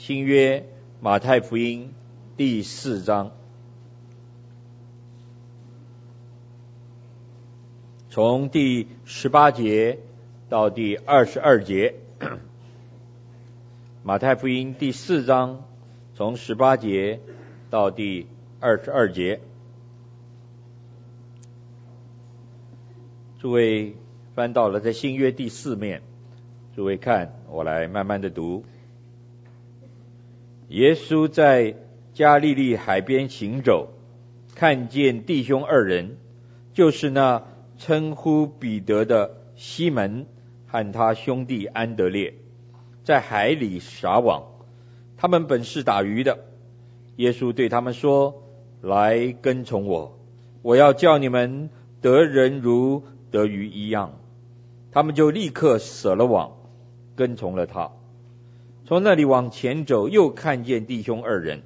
新约马太福音第四章，从第十八节到第二十二节。马太福音第四章，从十八节到第二十二节。诸位翻到了在新约第四面，诸位看，我来慢慢的读。耶稣在加利利海边行走，看见弟兄二人，就是那称呼彼得的西门和他兄弟安德烈，在海里撒网。他们本是打鱼的。耶稣对他们说：“来跟从我，我要叫你们得人如。”得鱼一样，他们就立刻舍了网，跟从了他。从那里往前走，又看见弟兄二人，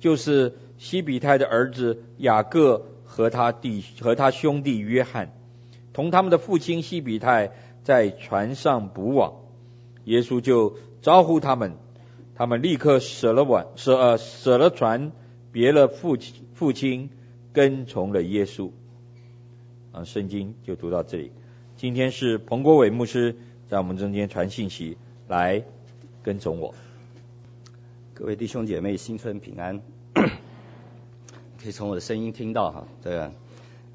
就是西比泰的儿子雅各和他弟和他兄弟约翰，同他们的父亲西比泰在船上捕网。耶稣就招呼他们，他们立刻舍了网，舍呃舍了船，别了父亲父亲，跟从了耶稣。啊，圣经就读到这里。今天是彭国伟牧师在我们中间传信息，来跟从我。各位弟兄姐妹，新春平安。可以从我的声音听到哈，这个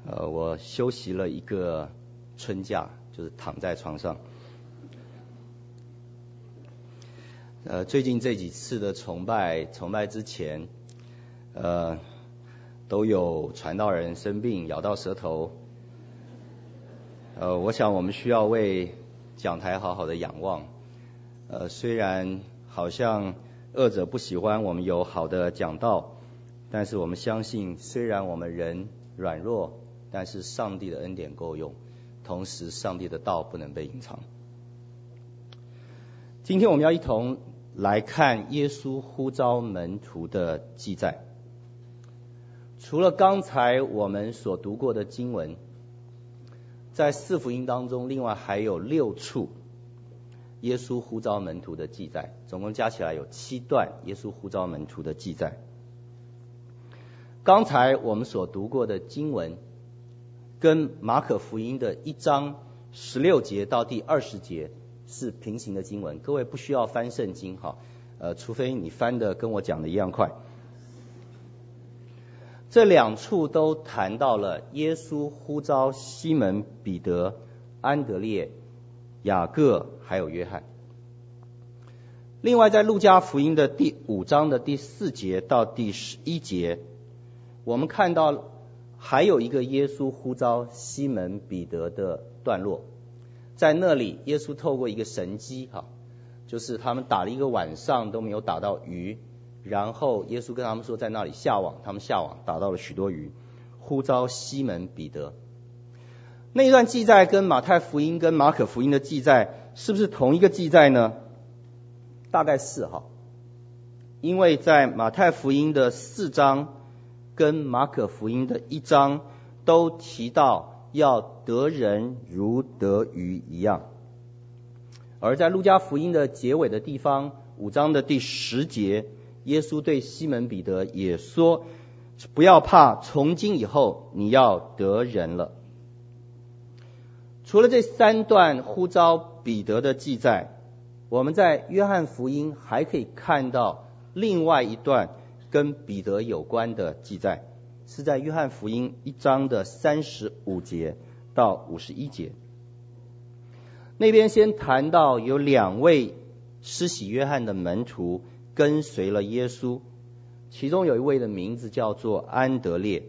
呃，我休息了一个春假，就是躺在床上。呃，最近这几次的崇拜，崇拜之前，呃，都有传道人生病，咬到舌头。呃，我想我们需要为讲台好好的仰望。呃，虽然好像恶者不喜欢我们有好的讲道，但是我们相信，虽然我们人软弱，但是上帝的恩典够用，同时上帝的道不能被隐藏。今天我们要一同来看耶稣呼召门徒的记载。除了刚才我们所读过的经文。在四福音当中，另外还有六处耶稣呼召门徒的记载，总共加起来有七段耶稣呼召门徒的记载。刚才我们所读过的经文，跟马可福音的一章十六节到第二十节是平行的经文。各位不需要翻圣经哈，呃，除非你翻的跟我讲的一样快。这两处都谈到了耶稣呼召西门、彼得、安德烈、雅各还有约翰。另外，在路加福音的第五章的第四节到第十一节，我们看到还有一个耶稣呼召西门、彼得的段落。在那里，耶稣透过一个神迹，哈，就是他们打了一个晚上都没有打到鱼。然后耶稣跟他们说，在那里下网，他们下网打到了许多鱼，呼召西门彼得。那一段记载跟马太福音跟马可福音的记载是不是同一个记载呢？大概是哈，因为在马太福音的四章跟马可福音的一章都提到要得人如得鱼一样，而在路加福音的结尾的地方，五章的第十节。耶稣对西门彼得也说：“不要怕，从今以后你要得人了。”除了这三段呼召彼得的记载，我们在约翰福音还可以看到另外一段跟彼得有关的记载，是在约翰福音一章的三十五节到五十一节。那边先谈到有两位施洗约翰的门徒。跟随了耶稣，其中有一位的名字叫做安德烈，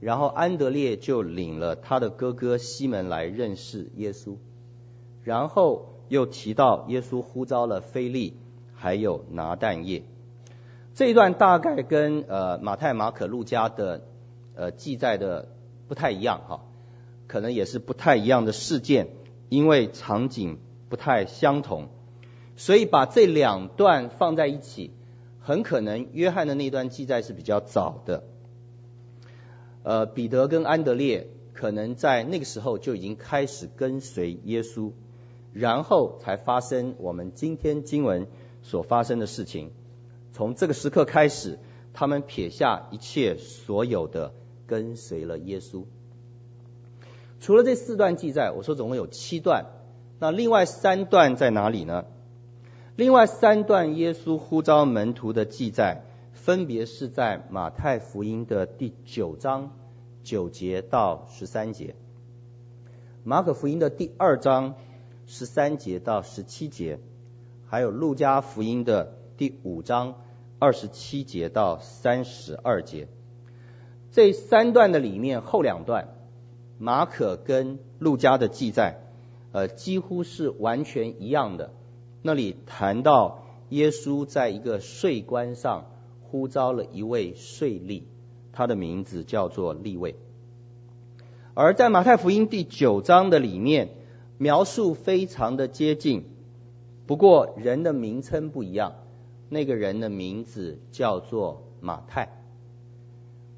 然后安德烈就领了他的哥哥西门来认识耶稣，然后又提到耶稣呼召了腓力，还有拿但业。这一段大概跟呃马太、马可、路加的呃记载的不太一样哈，可能也是不太一样的事件，因为场景不太相同。所以把这两段放在一起，很可能约翰的那段记载是比较早的。呃，彼得跟安德烈可能在那个时候就已经开始跟随耶稣，然后才发生我们今天经文所发生的事情。从这个时刻开始，他们撇下一切所有的，跟随了耶稣。除了这四段记载，我说总共有七段，那另外三段在哪里呢？另外三段耶稣呼召门徒的记载，分别是在马太福音的第九章九节到十三节，马可福音的第二章十三节到十七节，还有路加福音的第五章二十七节到三十二节。这三段的里面，后两段。马可跟路加的记载，呃，几乎是完全一样的。那里谈到耶稣在一个税关上呼召了一位税吏，他的名字叫做利未。而在马太福音第九章的里面，描述非常的接近，不过人的名称不一样。那个人的名字叫做马太，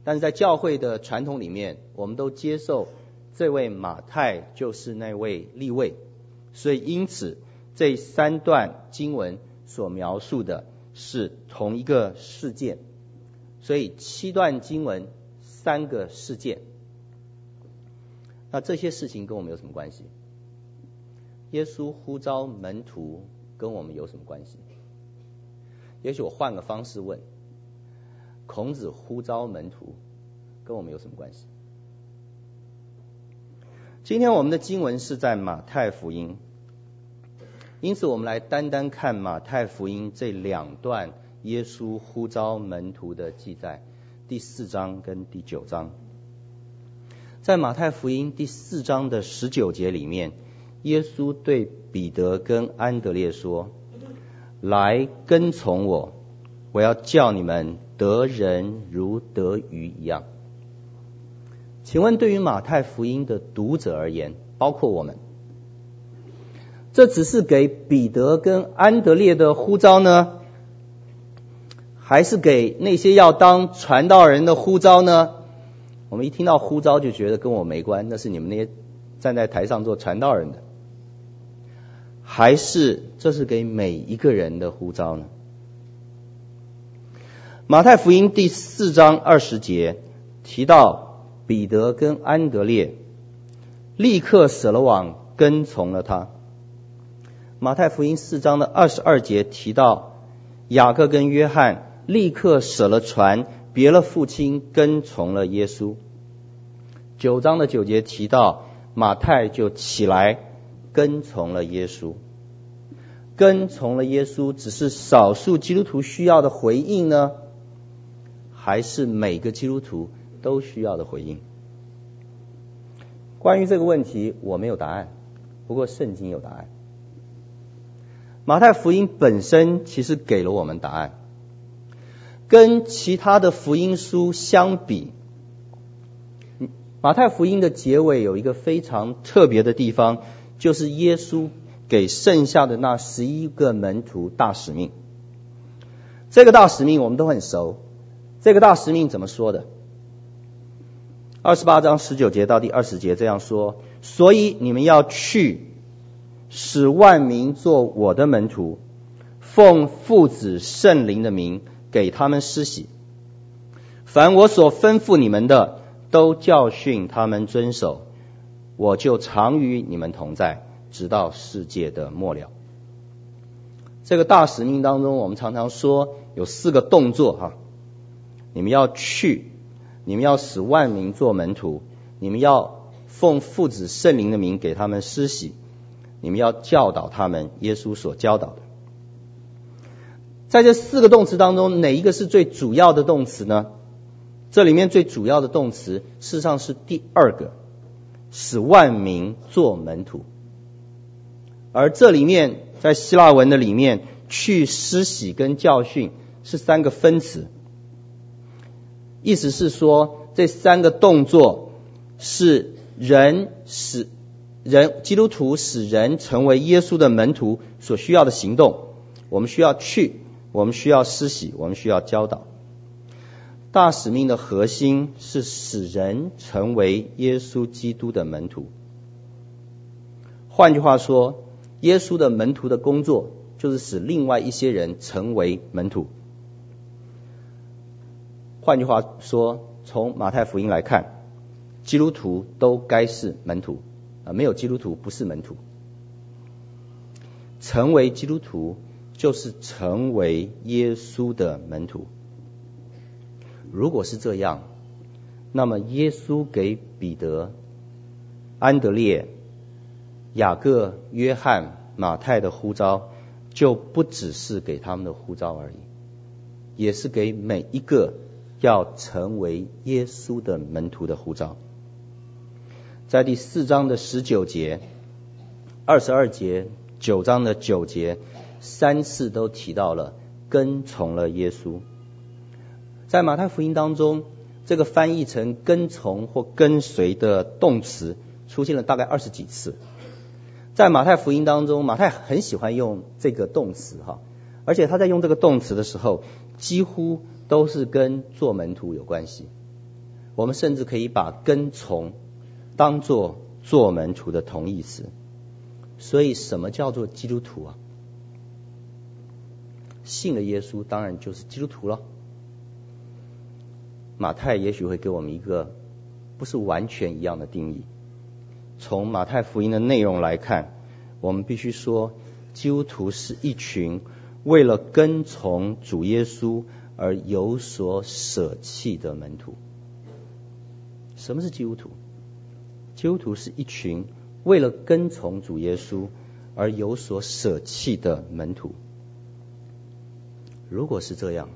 但是在教会的传统里面，我们都接受。这位马太就是那位利未，所以因此这三段经文所描述的是同一个事件，所以七段经文三个事件。那这些事情跟我们有什么关系？耶稣呼召门徒跟我们有什么关系？也许我换个方式问：孔子呼召门徒跟我们有什么关系？今天我们的经文是在马太福音，因此我们来单单看马太福音这两段耶稣呼召门徒的记载，第四章跟第九章。在马太福音第四章的十九节里面，耶稣对彼得跟安德烈说：“来跟从我，我要叫你们得人如得鱼一样。”请问，对于马太福音的读者而言，包括我们，这只是给彼得跟安德烈的呼召呢，还是给那些要当传道人的呼召呢？我们一听到呼召就觉得跟我没关，那是你们那些站在台上做传道人的，还是这是给每一个人的呼召呢？马太福音第四章二十节提到。彼得跟安德烈立刻舍了网，跟从了他。马太福音四章的二十二节提到，雅各跟约翰立刻舍了船，别了父亲，跟从了耶稣。九章的九节提到，马太就起来跟从了耶稣。跟从了耶稣，只是少数基督徒需要的回应呢，还是每个基督徒？都需要的回应。关于这个问题，我没有答案，不过圣经有答案。马太福音本身其实给了我们答案。跟其他的福音书相比，马太福音的结尾有一个非常特别的地方，就是耶稣给剩下的那十一个门徒大使命。这个大使命我们都很熟。这个大使命怎么说的？二十八章十九节到第二十节这样说：所以你们要去，使万民做我的门徒，奉父子圣灵的名给他们施洗。凡我所吩咐你们的，都教训他们遵守。我就常与你们同在，直到世界的末了。这个大使命当中，我们常常说有四个动作哈，你们要去。你们要使万民做门徒，你们要奉父子圣灵的名给他们施洗，你们要教导他们耶稣所教导的。在这四个动词当中，哪一个是最主要的动词呢？这里面最主要的动词事实上是第二个，使万民做门徒。而这里面在希腊文的里面，去施洗跟教训是三个分词。意思是说，这三个动作是人使人基督徒使人成为耶稣的门徒所需要的行动。我们需要去，我们需要施洗，我们需要教导。大使命的核心是使人成为耶稣基督的门徒。换句话说，耶稣的门徒的工作就是使另外一些人成为门徒。换句话说，从马太福音来看，基督徒都该是门徒啊，没有基督徒不是门徒。成为基督徒就是成为耶稣的门徒。如果是这样，那么耶稣给彼得、安德烈、雅各、约翰、马太的呼召，就不只是给他们的呼召而已，也是给每一个要成为耶稣的门徒的呼召。在第四章的十九节、二十二节、九章的九节，三次都提到了跟从了耶稣。在马太福音当中，这个翻译成跟从或跟随的动词出现了大概二十几次。在马太福音当中，马太很喜欢用这个动词哈，而且他在用这个动词的时候，几乎都是跟做门徒有关系。我们甚至可以把跟从当做做门徒的同义词。所以，什么叫做基督徒啊？信了耶稣，当然就是基督徒了。马太也许会给我们一个不是完全一样的定义。从马太福音的内容来看，我们必须说，基督徒是一群为了跟从主耶稣而有所舍弃的门徒。什么是基督徒？基督徒是一群为了跟从主耶稣而有所舍弃的门徒。如果是这样，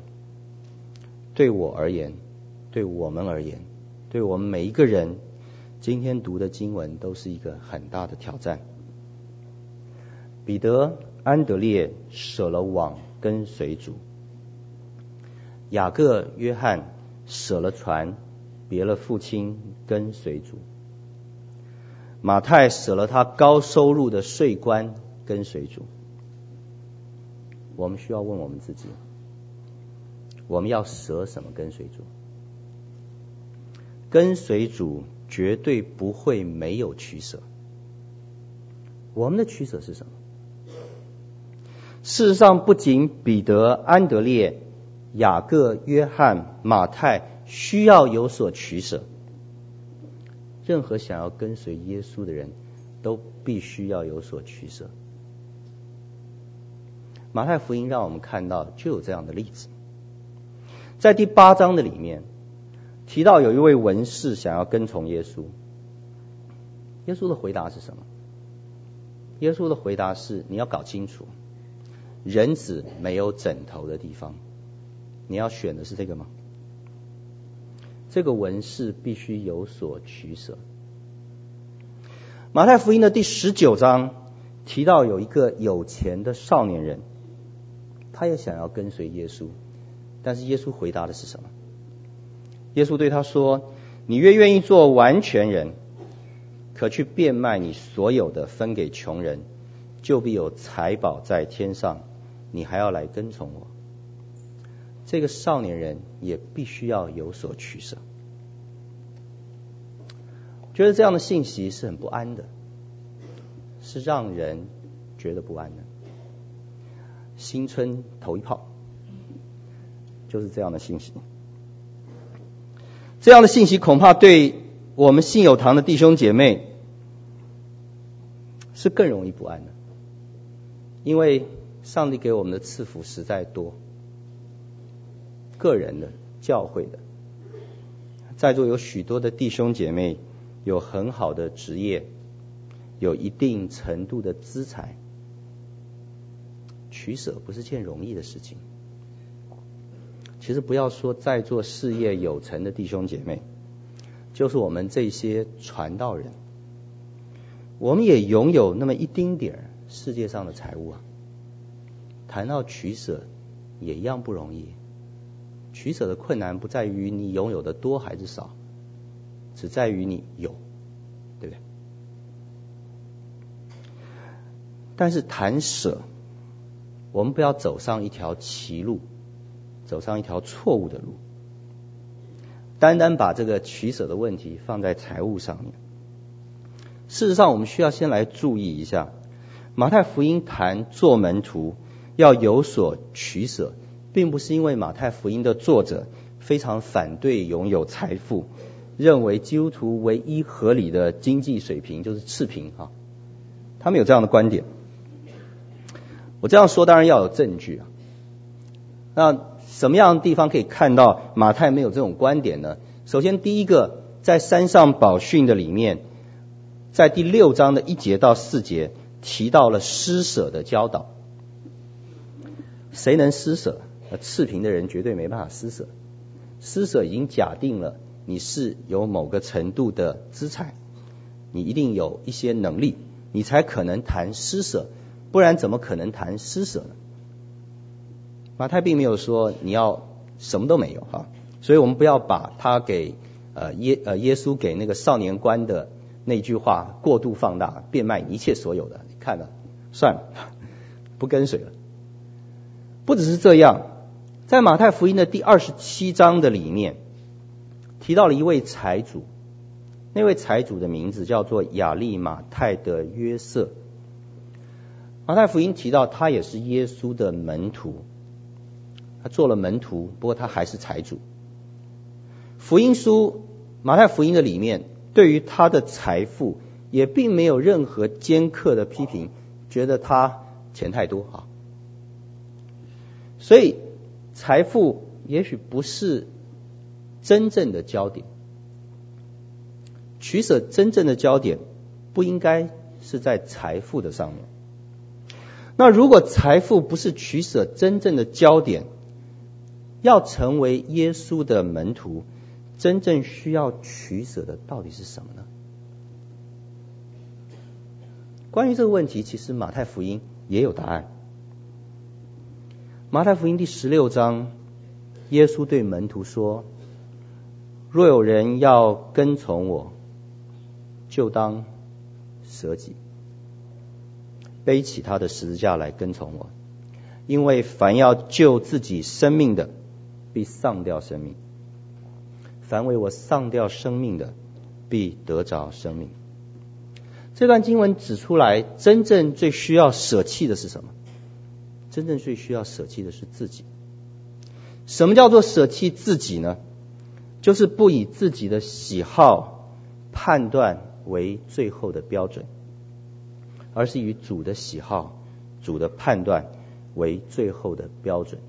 对我而言，对我们而言，对我们每一个人，今天读的经文都是一个很大的挑战。彼得、安德烈舍了网跟随主；雅各、约翰舍了船，别了父亲跟随主；马太舍了他高收入的税官跟随主。我们需要问我们自己：我们要舍什么跟随主？跟随主绝对不会没有取舍。我们的取舍是什么？事实上，不仅彼得、安德烈、雅各、约翰、马太需要有所取舍，任何想要跟随耶稣的人都必须要有所取舍。马太福音让我们看到就有这样的例子，在第八章的里面。提到有一位文士想要跟从耶稣，耶稣的回答是什么？耶稣的回答是：你要搞清楚，人子没有枕头的地方，你要选的是这个吗？这个文士必须有所取舍。马太福音的第十九章提到有一个有钱的少年人，他也想要跟随耶稣，但是耶稣回答的是什么？耶稣对他说：“你越愿意做完全人，可去变卖你所有的，分给穷人，就必有财宝在天上。你还要来跟从我。”这个少年人也必须要有所取舍。觉得这样的信息是很不安的，是让人觉得不安的。新春头一炮，就是这样的信息。这样的信息恐怕对我们信友堂的弟兄姐妹是更容易不安的，因为上帝给我们的赐福实在多，个人的、教会的，在座有许多的弟兄姐妹有很好的职业，有一定程度的资财，取舍不是件容易的事情。其实不要说在做事业有成的弟兄姐妹，就是我们这些传道人，我们也拥有那么一丁点儿世界上的财物啊。谈到取舍，也一样不容易。取舍的困难不在于你拥有的多还是少，只在于你有，对不对？但是谈舍，我们不要走上一条歧路。走上一条错误的路，单单把这个取舍的问题放在财务上面。事实上，我们需要先来注意一下，马太福音谈做门徒要有所取舍，并不是因为马太福音的作者非常反对拥有财富，认为基督徒唯一合理的经济水平就是赤贫哈。他们有这样的观点。我这样说当然要有证据啊。那什么样的地方可以看到马太没有这种观点呢？首先，第一个，在山上宝训的里面，在第六章的一节到四节提到了施舍的教导。谁能施舍？赤贫的人绝对没办法施舍。施舍已经假定了你是有某个程度的资产，你一定有一些能力，你才可能谈施舍，不然怎么可能谈施舍呢？马太并没有说你要什么都没有哈，所以我们不要把他给呃耶呃耶稣给那个少年官的那句话过度放大，变卖一切所有的，看了算了，不跟随了。不只是这样，在马太福音的第二十七章的里面，提到了一位财主，那位财主的名字叫做亚利马泰的约瑟。马太福音提到他也是耶稣的门徒，他做了门徒，不过他还是财主。福音书马太福音的里面，对于他的财富也并没有任何尖刻的批评，觉得他钱太多啊。所以，财富也许不是真正的焦点。取舍真正的焦点不应该是在财富的上面。那如果财富不是取舍真正的焦点，要成为耶稣的门徒，真正需要取舍的到底是什么呢？关于这个问题，其实马太福音也有答案。马太福音第十六章，耶稣对门徒说：“若有人要跟从我，就当舍己，背起他的十字架来跟从我。因为凡要救自己生命的，必丧掉生命；凡为我丧掉生命的，必得着生命。”这段经文指出来，真正最需要舍弃的是什么？真正最需要舍弃的是自己。什么叫做舍弃自己呢？就是不以自己的喜好判断为最后的标准，而是以主的喜好、主的判断为最后的标准。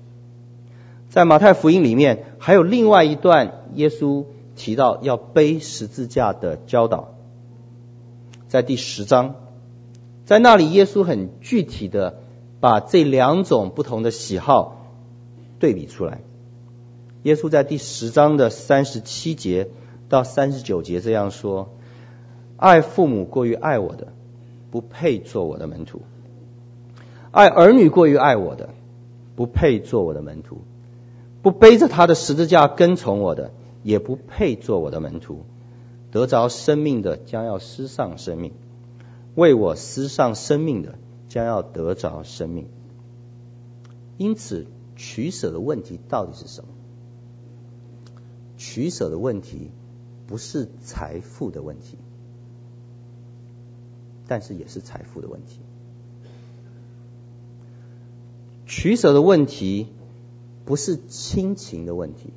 在马太福音里面，还有另外一段耶稣提到要背十字架的教导，在第十章，在那里耶稣很具体的。把这两种不同的喜好对比出来。耶稣在第十章的三十七节到三十九节这样说：“爱父母过于爱我的，不配做我的门徒；爱儿女过于爱我的，不配做我的门徒；不背着他的十字架跟从我的，也不配做我的门徒。得着生命的，将要失丧生命；为我失丧生命的。”将要得着生命，因此取舍的问题到底是什么？取舍的问题不是财富的问题，但是也是财富的问题。取舍的问题不是亲情的问题，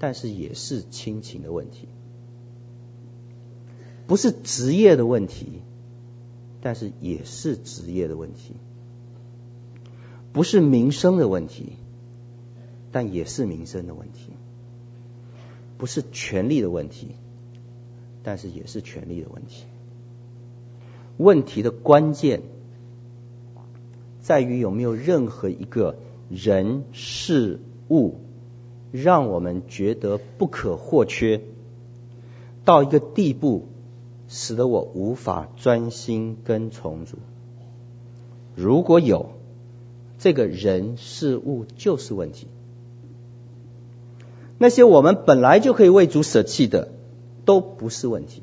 但是也是亲情的问题。不是职业的问题。但是也是职业的问题，不是民生的问题，但也是民生的问题；不是权力的问题，但是也是权力的问题。问题的关键在于有没有任何一个人事物，让我们觉得不可或缺，到一个地步。使得我无法专心跟从主。如果有这个人事物，就是问题。那些我们本来就可以为主舍弃的，都不是问题。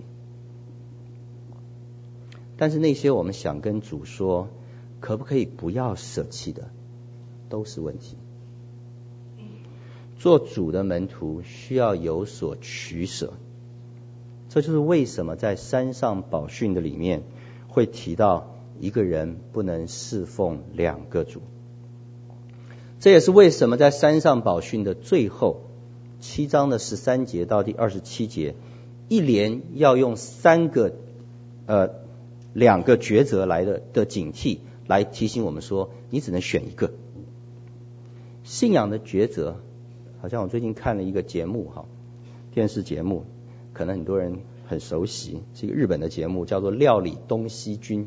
但是那些我们想跟主说，可不可以不要舍弃的，都是问题。做主的门徒需要有所取舍。这就是为什么在山上宝训的里面会提到一个人不能侍奉两个主。这也是为什么在山上宝训的最后七章的十三节到第二十七节，一连要用三个呃两个抉择来的的警惕来提醒我们说，你只能选一个。信仰的抉择，好像我最近看了一个节目哈，电视节目，可能很多人很熟悉，是一个日本的节目，叫做《料理东西军》，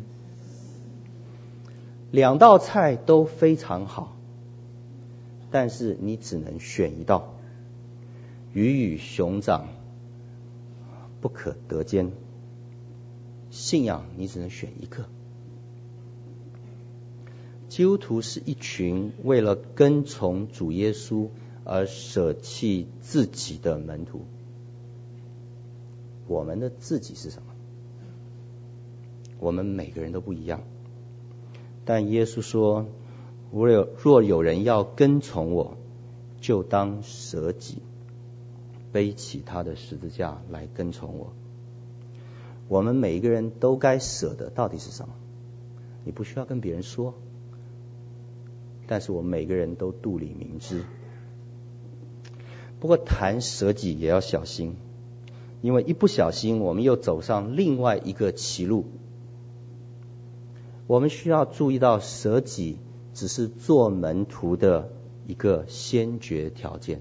两道菜都非常好。但是你只能选一道，鱼与熊掌不可得兼。信仰你只能选一个。基督徒是一群为了跟从主耶稣而舍弃自己的门徒。我们的自己是什么？我们每个人都不一样，但耶稣说。若有若有人要跟从我，就当舍己，背起他的十字架来跟从我。我们每一个人都该舍的到底是什么？你不需要跟别人说，但是我们每个人都肚里明知。不过谈舍己也要小心，因为一不小心，我们又走上另外一个歧路。我们需要注意到舍己。只是做门徒的一个先决条件，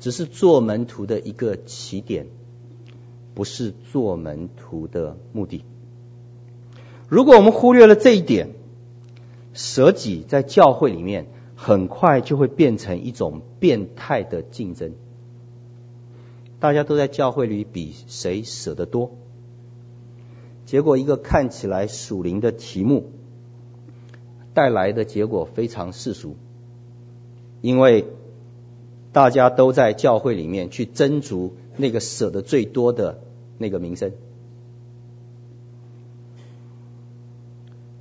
只是做门徒的一个起点，不是做门徒的目的。如果我们忽略了这一点，舍己在教会里面很快就会变成一种变态的竞争。大家都在教会里比谁舍得多，结果一个看起来属灵的题目。带来的结果非常世俗，因为大家都在教会里面去争逐那个舍得最多的那个名声。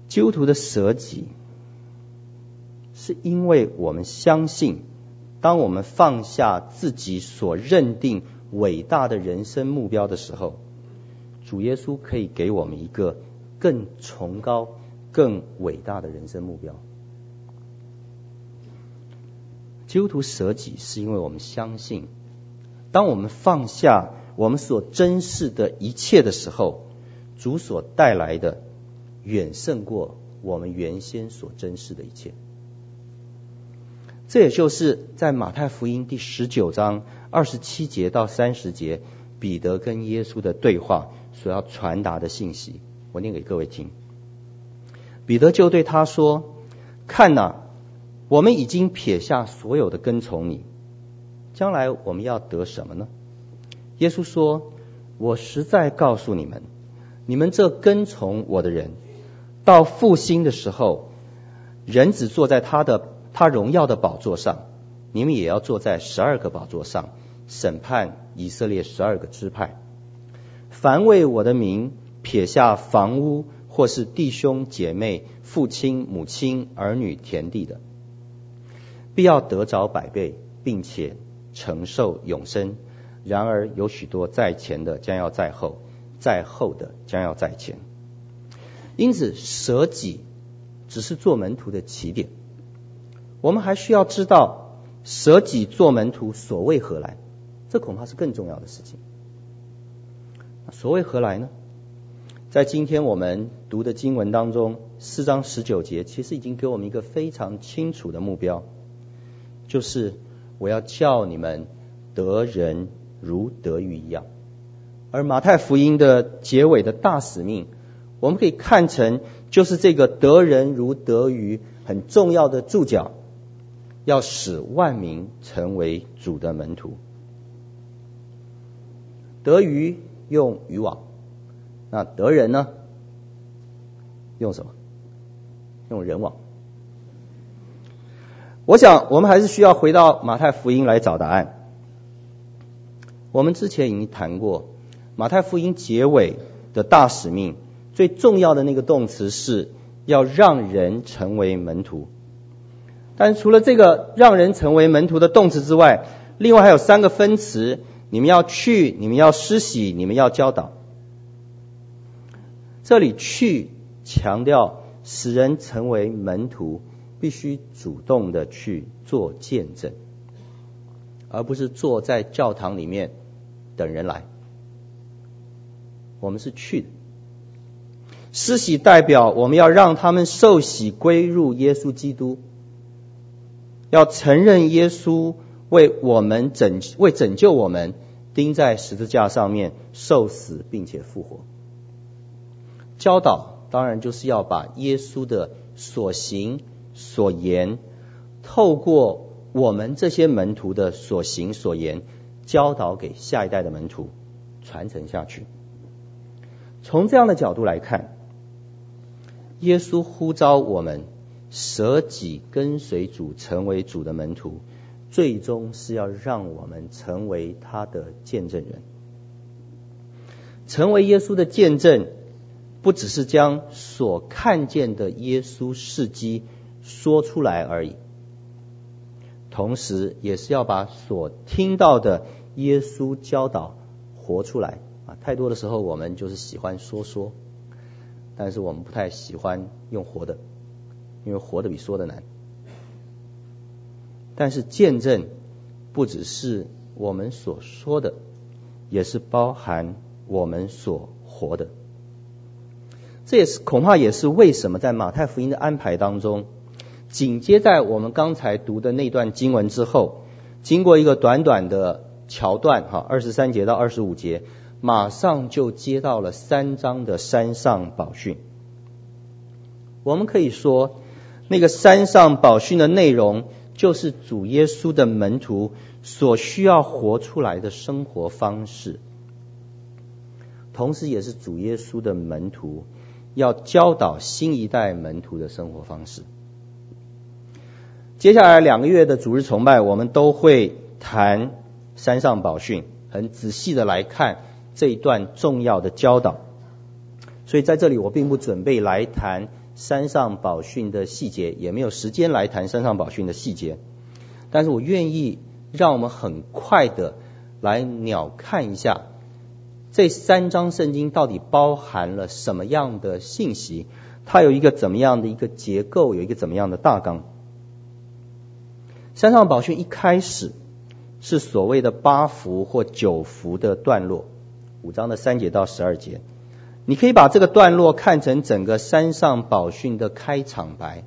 基督徒的舍己，是因为我们相信，当我们放下自己所认定伟大的人生目标的时候，主耶稣可以给我们一个更崇高。更伟大的人生目标。基督徒舍己，是因为我们相信，当我们放下我们所珍视的一切的时候，主所带来的远胜过我们原先所珍视的一切。这也就是在马太福音第十九章二十七节到三十节，彼得跟耶稣的对话所要传达的信息。我念给各位听。彼得就对他说：“看呐，我们已经撇下所有的跟从你，将来我们要得什么呢？”耶稣说：“我实在告诉你们，你们这跟从我的人，到复兴的时候，人子坐在他的他荣耀的宝座上，你们也要坐在十二个宝座上，审判以色列十二个支派。凡为我的名撇下房屋，或是弟兄姐妹、父亲母亲、儿女、田地的，必要得着百倍，并且承受永生。然而有许多在前的将要在后，在后的将要在前。因此，舍己只是做门徒的起点。我们还需要知道，舍己做门徒所为何来？这恐怕是更重要的事情。所为何来呢？在今天我们读的经文当中，四章十九节其实已经给我们一个非常清楚的目标，就是我要叫你们得人如得鱼一样。而马太福音的结尾的大使命，我们可以看成就是这个得人如得鱼很重要的注脚，要使万民成为主的门徒。得鱼用渔网。那得人呢？用什么？用人网。我想，我们还是需要回到马太福音来找答案。我们之前已经谈过，马太福音结尾的大使命，最重要的那个动词是要让人成为门徒。但除了这个让人成为门徒的动词之外，另外还有三个分词：你们要去，你们要施洗，你们要教导。这里去强调使人成为门徒，必须主动的去做见证，而不是坐在教堂里面等人来。我们是去的。施洗代表我们要让他们受洗归入耶稣基督，要承认耶稣为我们拯为拯救我们钉在十字架上面受死并且复活。教导当然就是要把耶稣的所行所言，透过我们这些门徒的所行所言，教导给下一代的门徒传承下去。从这样的角度来看。耶稣呼召我们舍己跟随主，成为主的门徒，最终是要让我们成为他的见证人。成为耶稣的见证，不只是将所看见的耶稣事迹说出来而已，同时也是要把所听到的耶稣教导活出来。啊，太多的时候我们就是喜欢说说。但是我们不太喜欢用活的，因为活的比说的难。但是见证不只是我们所说的，也是包含我们所活的。这也是恐怕也是为什么在马太福音的安排当中，紧接在我们刚才读的那段经文之后，经过一个短短的桥段，哈，二十三节到二十五节。马上就接到了三章的山上宝训。我们可以说，那个山上宝训的内容，就是主耶稣的门徒所需要活出来的生活方式，同时也是主耶稣的门徒要教导新一代门徒的生活方式。接下来两个月的主日崇拜，我们都会谈山上宝训，很仔细的来看。这一段重要的教导，所以在这里我并不准备来谈山上宝训的细节，也没有时间来谈山上宝训的细节。但是我愿意让我们很快的来鸟看一下这三章圣经到底包含了什么样的信息，它有一个怎么样的一个结构，有一个怎么样的大纲。山上宝训一开始是所谓的八福或九福的段落。五章的三节到十二节，你可以把这个段落看成整个山上宝训的开场白。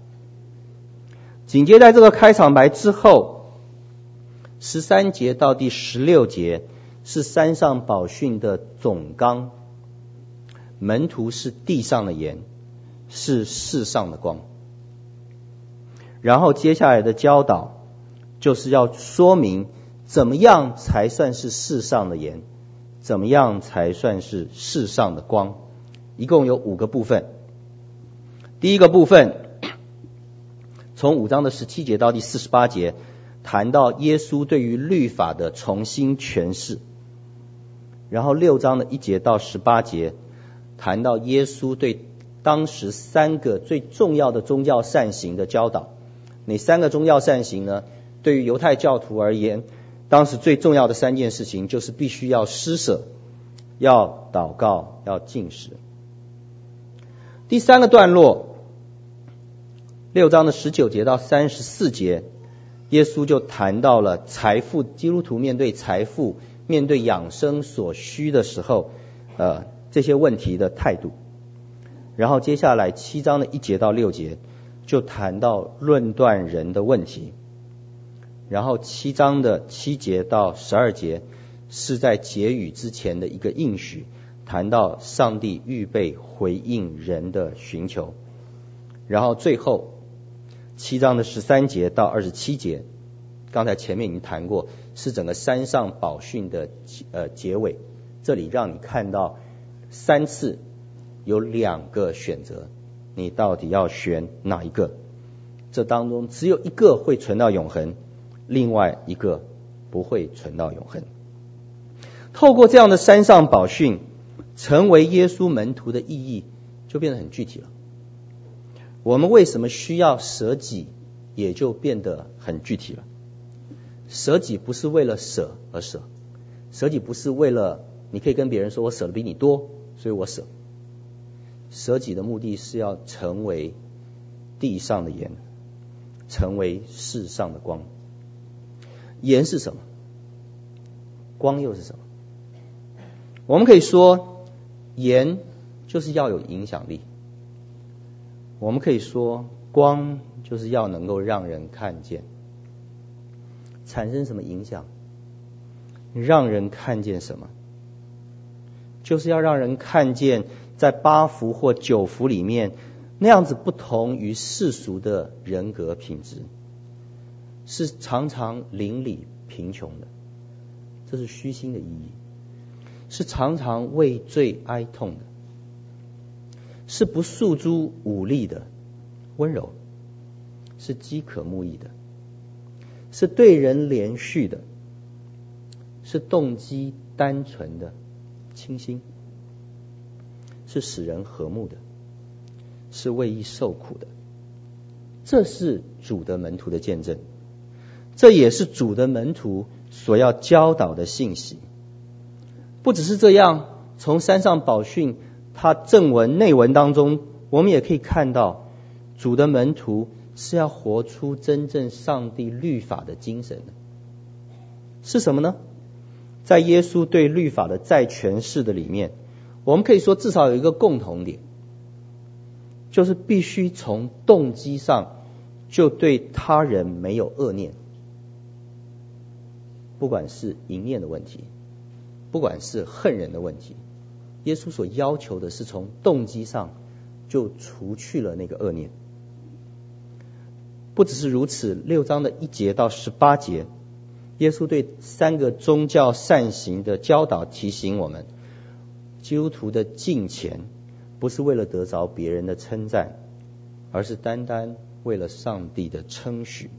紧接在这个开场白之后，十三节到第十六节是山上宝训的总纲。门徒是地上的盐，是世上的光。然后接下来的教导就是要说明怎么样才算是世上的盐。怎么样才算是世上的光？一共有五个部分。第一个部分，从五章的十七节到第四十八节，谈到耶稣对于律法的重新诠释。然后六章的一节到十八节，谈到耶稣对当时三个最重要的宗教善行的教导。哪三个宗教善行呢？对于犹太教徒而言，当时最重要的三件事情，就是必须要施舍、要祷告、要进食。第三个段落，六章的十九节到三十四节，耶稣就谈到了财富，基督徒面对财富、面对养生所需的时候，呃，这些问题的态度。然后接下来七章的一节到六节，就谈到论断人的问题。然后七章的七节到十二节是在结语之前的一个应许，谈到上帝预备回应人的寻求。然后最后七章的十三节到二十七节，刚才前面已经谈过，是整个山上宝训的呃结尾。这里让你看到三次有两个选择，你到底要选哪一个？这当中只有一个会存到永恒。另外一个不会存到永恒。透过这样的山上宝训，成为耶稣门徒的意义就变得很具体了。我们为什么需要舍己，也就变得很具体了。舍己不是为了舍而舍，舍己不是为了你可以跟别人说我舍的比你多，所以我舍。舍己的目的是要成为地上的盐。成为世上的光。盐是什么？光又是什么？我们可以说，盐就是要有影响力。我们可以说，光就是要能够让人看见，产生什么影响？让人看见什么？就是要让人看见，在八福或九福里面，那样子不同于世俗的人格品质，是常常邻里贫穷的，这是虚心的意义；是常常为罪哀痛的，是不诉诸武力的温柔；是饥渴慕义的，是对人连续的。是动机单纯的清心，是使人和睦的，是为义受苦的。这是主的门徒的见证，这也是主的门徒所要教导的信息。不只是这样，从山上宝训他正文内文当中，我们也可以看到，主的门徒是要活出真正上帝律法的精神的。是什么呢？在耶稣对律法的再诠释的里面，我们可以说至少有一个共同点，就是必须从动机上就对他人没有恶念，不管是淫念的问题，不管是恨人的问题，耶稣所要求的是从动机上就除去了那个恶念。不只是如此，六章的一节到十八节。耶稣对三个宗教善行的教导提醒我们：基督徒的敬虔不是为了得着别人的称赞，而是单单为了上帝的称许。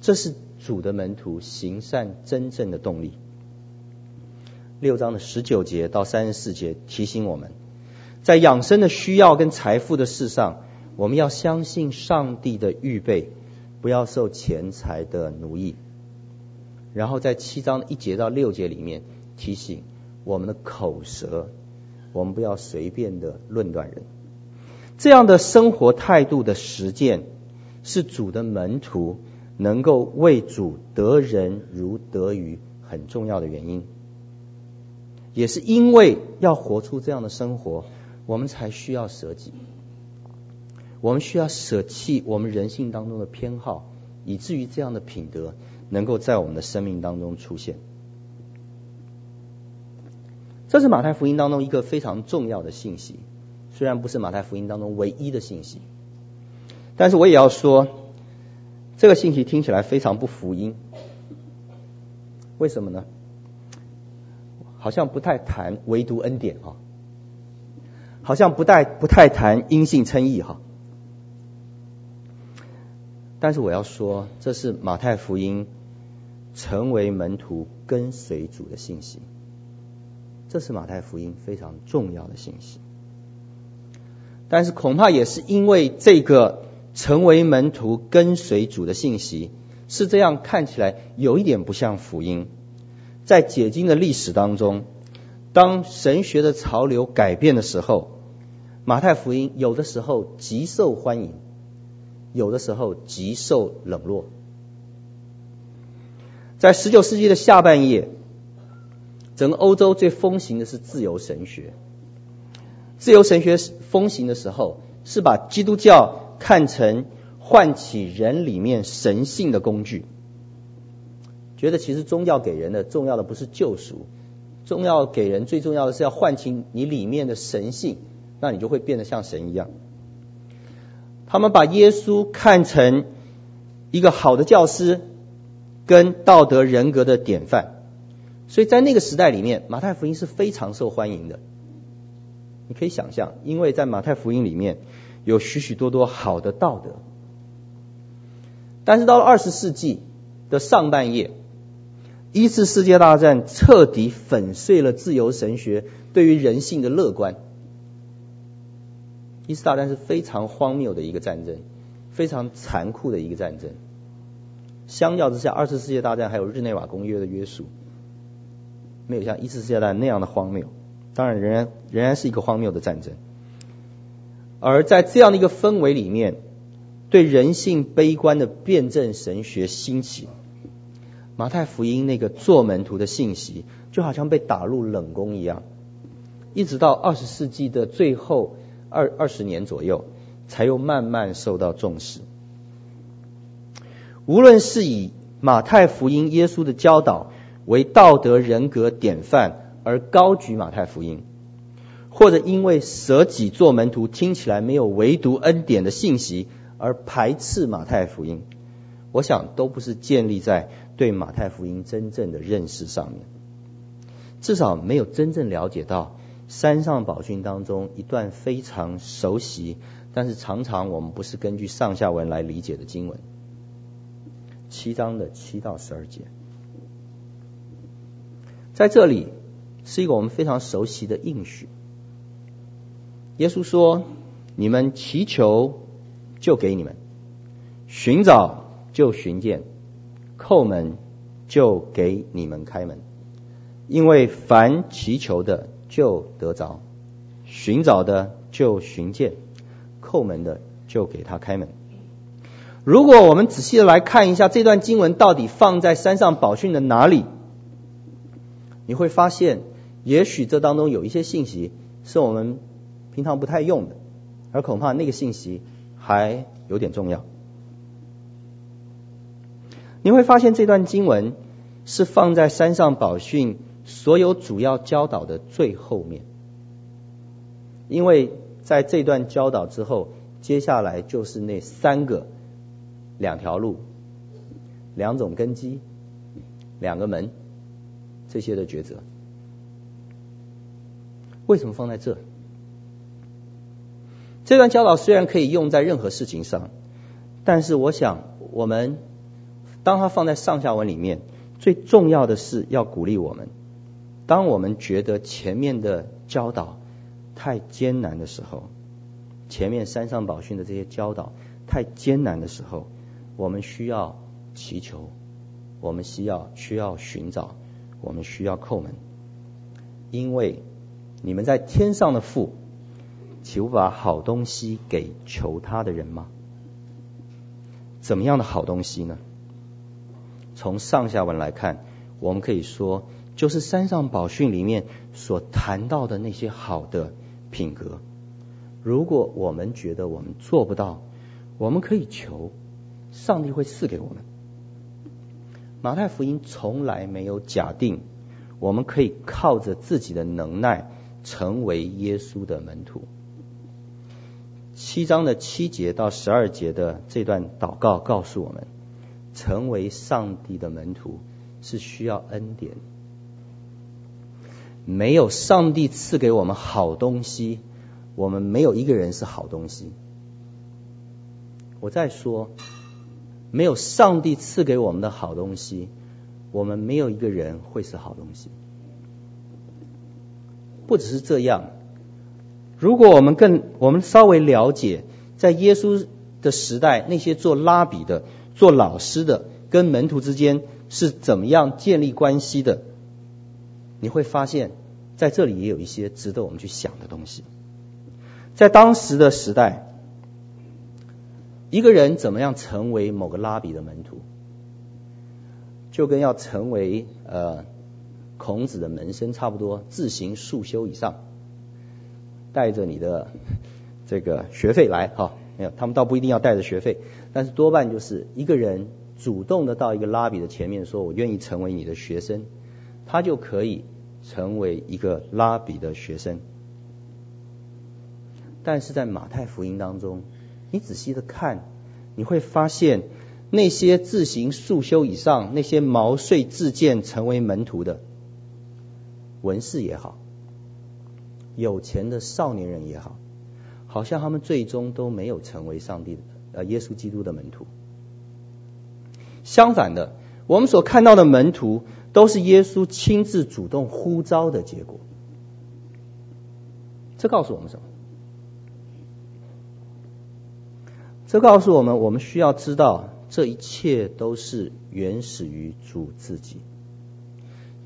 这是主的门徒行善真正的动力。六章的十九节到三十四节提醒我们，在养生的需要跟财富的事上，我们要相信上帝的预备，不要受钱财的奴役。然后在七章的一节到六节里面提醒我们的口舌，我们不要随便的论断人。这样的生活态度的实践，是主的门徒能够为主得人如得鱼很重要的原因。也是因为要活出这样的生活，我们才需要舍己。我们需要舍弃我们人性当中的偏好，以至于这样的品德。能够在我们的生命当中出现，这是马太福音当中一个非常重要的信息。虽然不是马太福音当中唯一的信息，但是我也要说，这个信息听起来非常不福音。为什么呢？好像不太谈唯独恩典哈，好像不太不太谈因信称义哈。但是我要说，这是马太福音。成为门徒跟随主的信息，这是马太福音非常重要的信息。但是恐怕也是因为这个成为门徒跟随主的信息是这样看起来有一点不像福音。在解经的历史当中，当神学的潮流改变的时候，马太福音有的时候极受欢迎，有的时候极受冷落。在十九世纪的下半叶，整个欧洲最风行的是自由神学。自由神学风行的时候，是把基督教看成唤起人里面神性的工具，觉得其实宗教给人的重要的不是救赎，重要给人最重要的是要唤起你里面的神性，那你就会变得像神一样。他们把耶稣看成一个好的教师。跟道德人格的典范，所以在那个时代里面，马太福音是非常受欢迎的。你可以想象，因为在马太福音里面有许许多多好的道德。但是到了二十世纪的上半叶，一次世界大战彻底粉碎了自由神学对于人性的乐观。一次大战是非常荒谬的一个战争，非常残酷的一个战争。相较之下，二次世界大战还有日内瓦公约的约束，没有像一次世界大战那样的荒谬。当然，仍然仍然是一个荒谬的战争。而在这样的一个氛围里面，对人性悲观的辩证神学兴起，马太福音那个做门徒的信息就好像被打入冷宫一样，一直到二十世纪的最后二二十年左右，才又慢慢受到重视。无论是以马太福音耶稣的教导为道德人格典范而高举马太福音，或者因为舍己做门徒听起来没有唯独恩典的信息而排斥马太福音，我想都不是建立在对马太福音真正的认识上面，至少没有真正了解到山上宝训当中一段非常熟悉，但是常常我们不是根据上下文来理解的经文。七章的七到十二节，在这里是一个我们非常熟悉的应许。耶稣说：“你们祈求，就给你们；寻找，就寻见；叩门，就给你们开门。因为凡祈求的，就得着；寻找的，就寻见；叩门的，就给他开门。”如果我们仔细的来看一下这段经文到底放在山上宝训的哪里，你会发现，也许这当中有一些信息是我们平常不太用的，而恐怕那个信息还有点重要。你会发现这段经文是放在山上宝训所有主要教导的最后面，因为在这段教导之后，接下来就是那三个。两条路，两种根基，两个门，这些的抉择，为什么放在这？这段教导虽然可以用在任何事情上，但是我想，我们当它放在上下文里面，最重要的是要鼓励我们，当我们觉得前面的教导太艰难的时候，前面山上宝训的这些教导太艰难的时候。我们需要祈求，我们需要需要寻找，我们需要叩门，因为你们在天上的父，岂不把好东西给求他的人吗？怎么样的好东西呢？从上下文来看，我们可以说，就是山上宝训里面所谈到的那些好的品格。如果我们觉得我们做不到，我们可以求。上帝会赐给我们。马太福音从来没有假定我们可以靠着自己的能耐成为耶稣的门徒。七章的七节到十二节的这段祷告告诉我们，成为上帝的门徒是需要恩典。没有上帝赐给我们好东西，我们没有一个人是好东西。我再说。没有上帝赐给我们的好东西，我们没有一个人会是好东西。不只是这样，如果我们更我们稍微了解，在耶稣的时代，那些做拉比的、做老师的，跟门徒之间是怎么样建立关系的，你会发现在这里也有一些值得我们去想的东西。在当时的时代。一个人怎么样成为某个拉比的门徒，就跟要成为呃孔子的门生差不多，自行束修以上，带着你的这个学费来哈，他们倒不一定要带着学费，但是多半就是一个人主动的到一个拉比的前面说，我愿意成为你的学生，他就可以成为一个拉比的学生。但是在马太福音当中。你仔细的看，你会发现那些自行束修以上、那些毛遂自荐成为门徒的文士也好，有钱的少年人也好，好像他们最终都没有成为上帝的呃耶稣基督的门徒。相反的，我们所看到的门徒都是耶稣亲自主动呼召的结果。这告诉我们什么？这告诉我们，我们需要知道，这一切都是原始于主自己。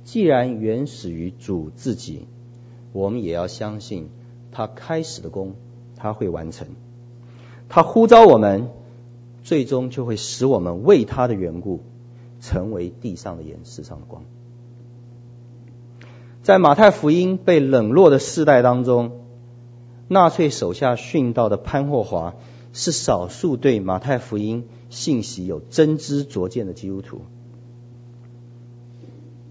既然原始于主自己，我们也要相信他开始的工，他会完成。他呼召我们，最终就会使我们为他的缘故，成为地上的盐、世上的光。在马太福音被冷落的世代当中，纳粹手下殉道的潘霍华是少数对马太福音信息有真知灼见的基督徒。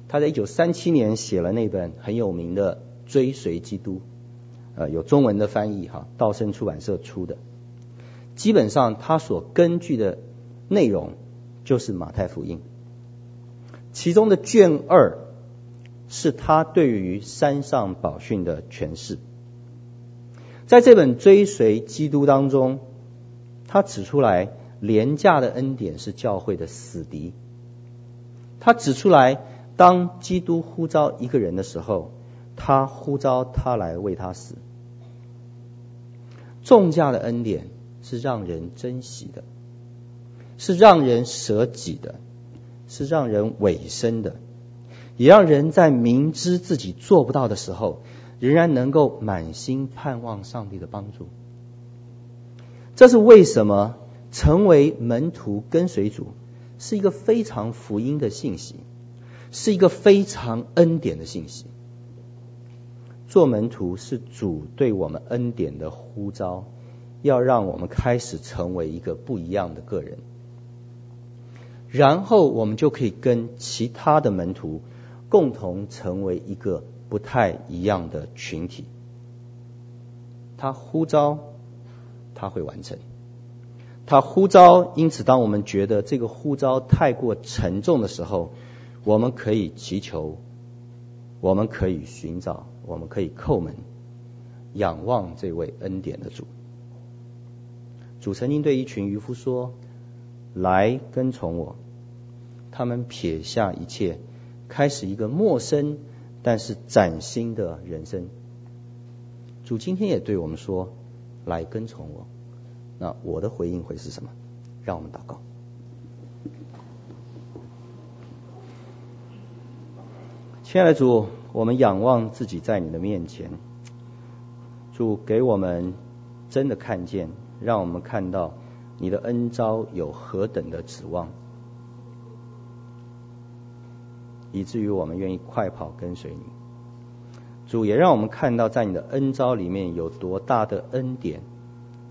他在一九三七年写了那本很有名的《追随基督》，呃，有中文的翻译哈，道生出版社出的。基本上，他所根据的内容就是马太福音，其中的卷二是他对于山上宝训的诠释。在这本《追随基督》当中，他指出来廉价的恩典是教会的死敌。他指出来，当基督呼召一个人的时候，他呼召他来为他死。重价的恩典。是让人珍惜的，是让人舍己的，是让人委身的，也让人在明知自己做不到的时候，仍然能够满心盼望上帝的帮助。这是为什么成为门徒跟随主是一个非常福音的信息，是一个非常恩典的信息。做门徒是主对我们恩典的呼召。要让我们开始成为一个不一样的个人，然后我们就可以跟其他的门徒共同成为一个不太一样的群体。他呼召，他会完成。他呼召，因此当我们觉得这个呼召太过沉重的时候，我们可以祈求，我们可以寻找，我们可以叩门，仰望这位恩典的主。主曾经对一群渔夫说：“来跟从我。”他们撇下一切，开始一个陌生但是崭新的人生。主今天也对我们说：“来跟从我。”那我的回应会是什么？让我们祷告。亲爱的主，我们仰望自己在你的面前。主给我们真的看见。让我们看到你的恩招有何等的指望，以至于我们愿意快跑跟随你。主也让我们看到在你的恩招里面有多大的恩典，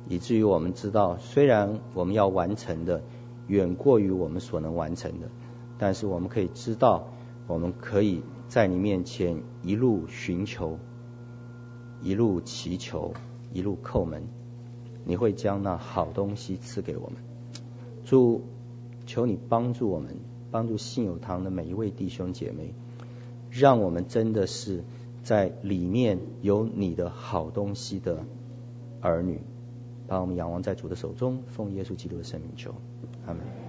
以至于我们知道，虽然我们要完成的远过于我们所能完成的，但是我们可以知道，我们可以在你面前一路寻求，一路祈求，一路叩门。你会将那好东西赐给我们，主，求你帮助我们，帮助信友堂的每一位弟兄姐妹，让我们真的是在里面有你的好东西的儿女，把我们仰望在主的手中，奉耶稣基督的圣名求，阿门。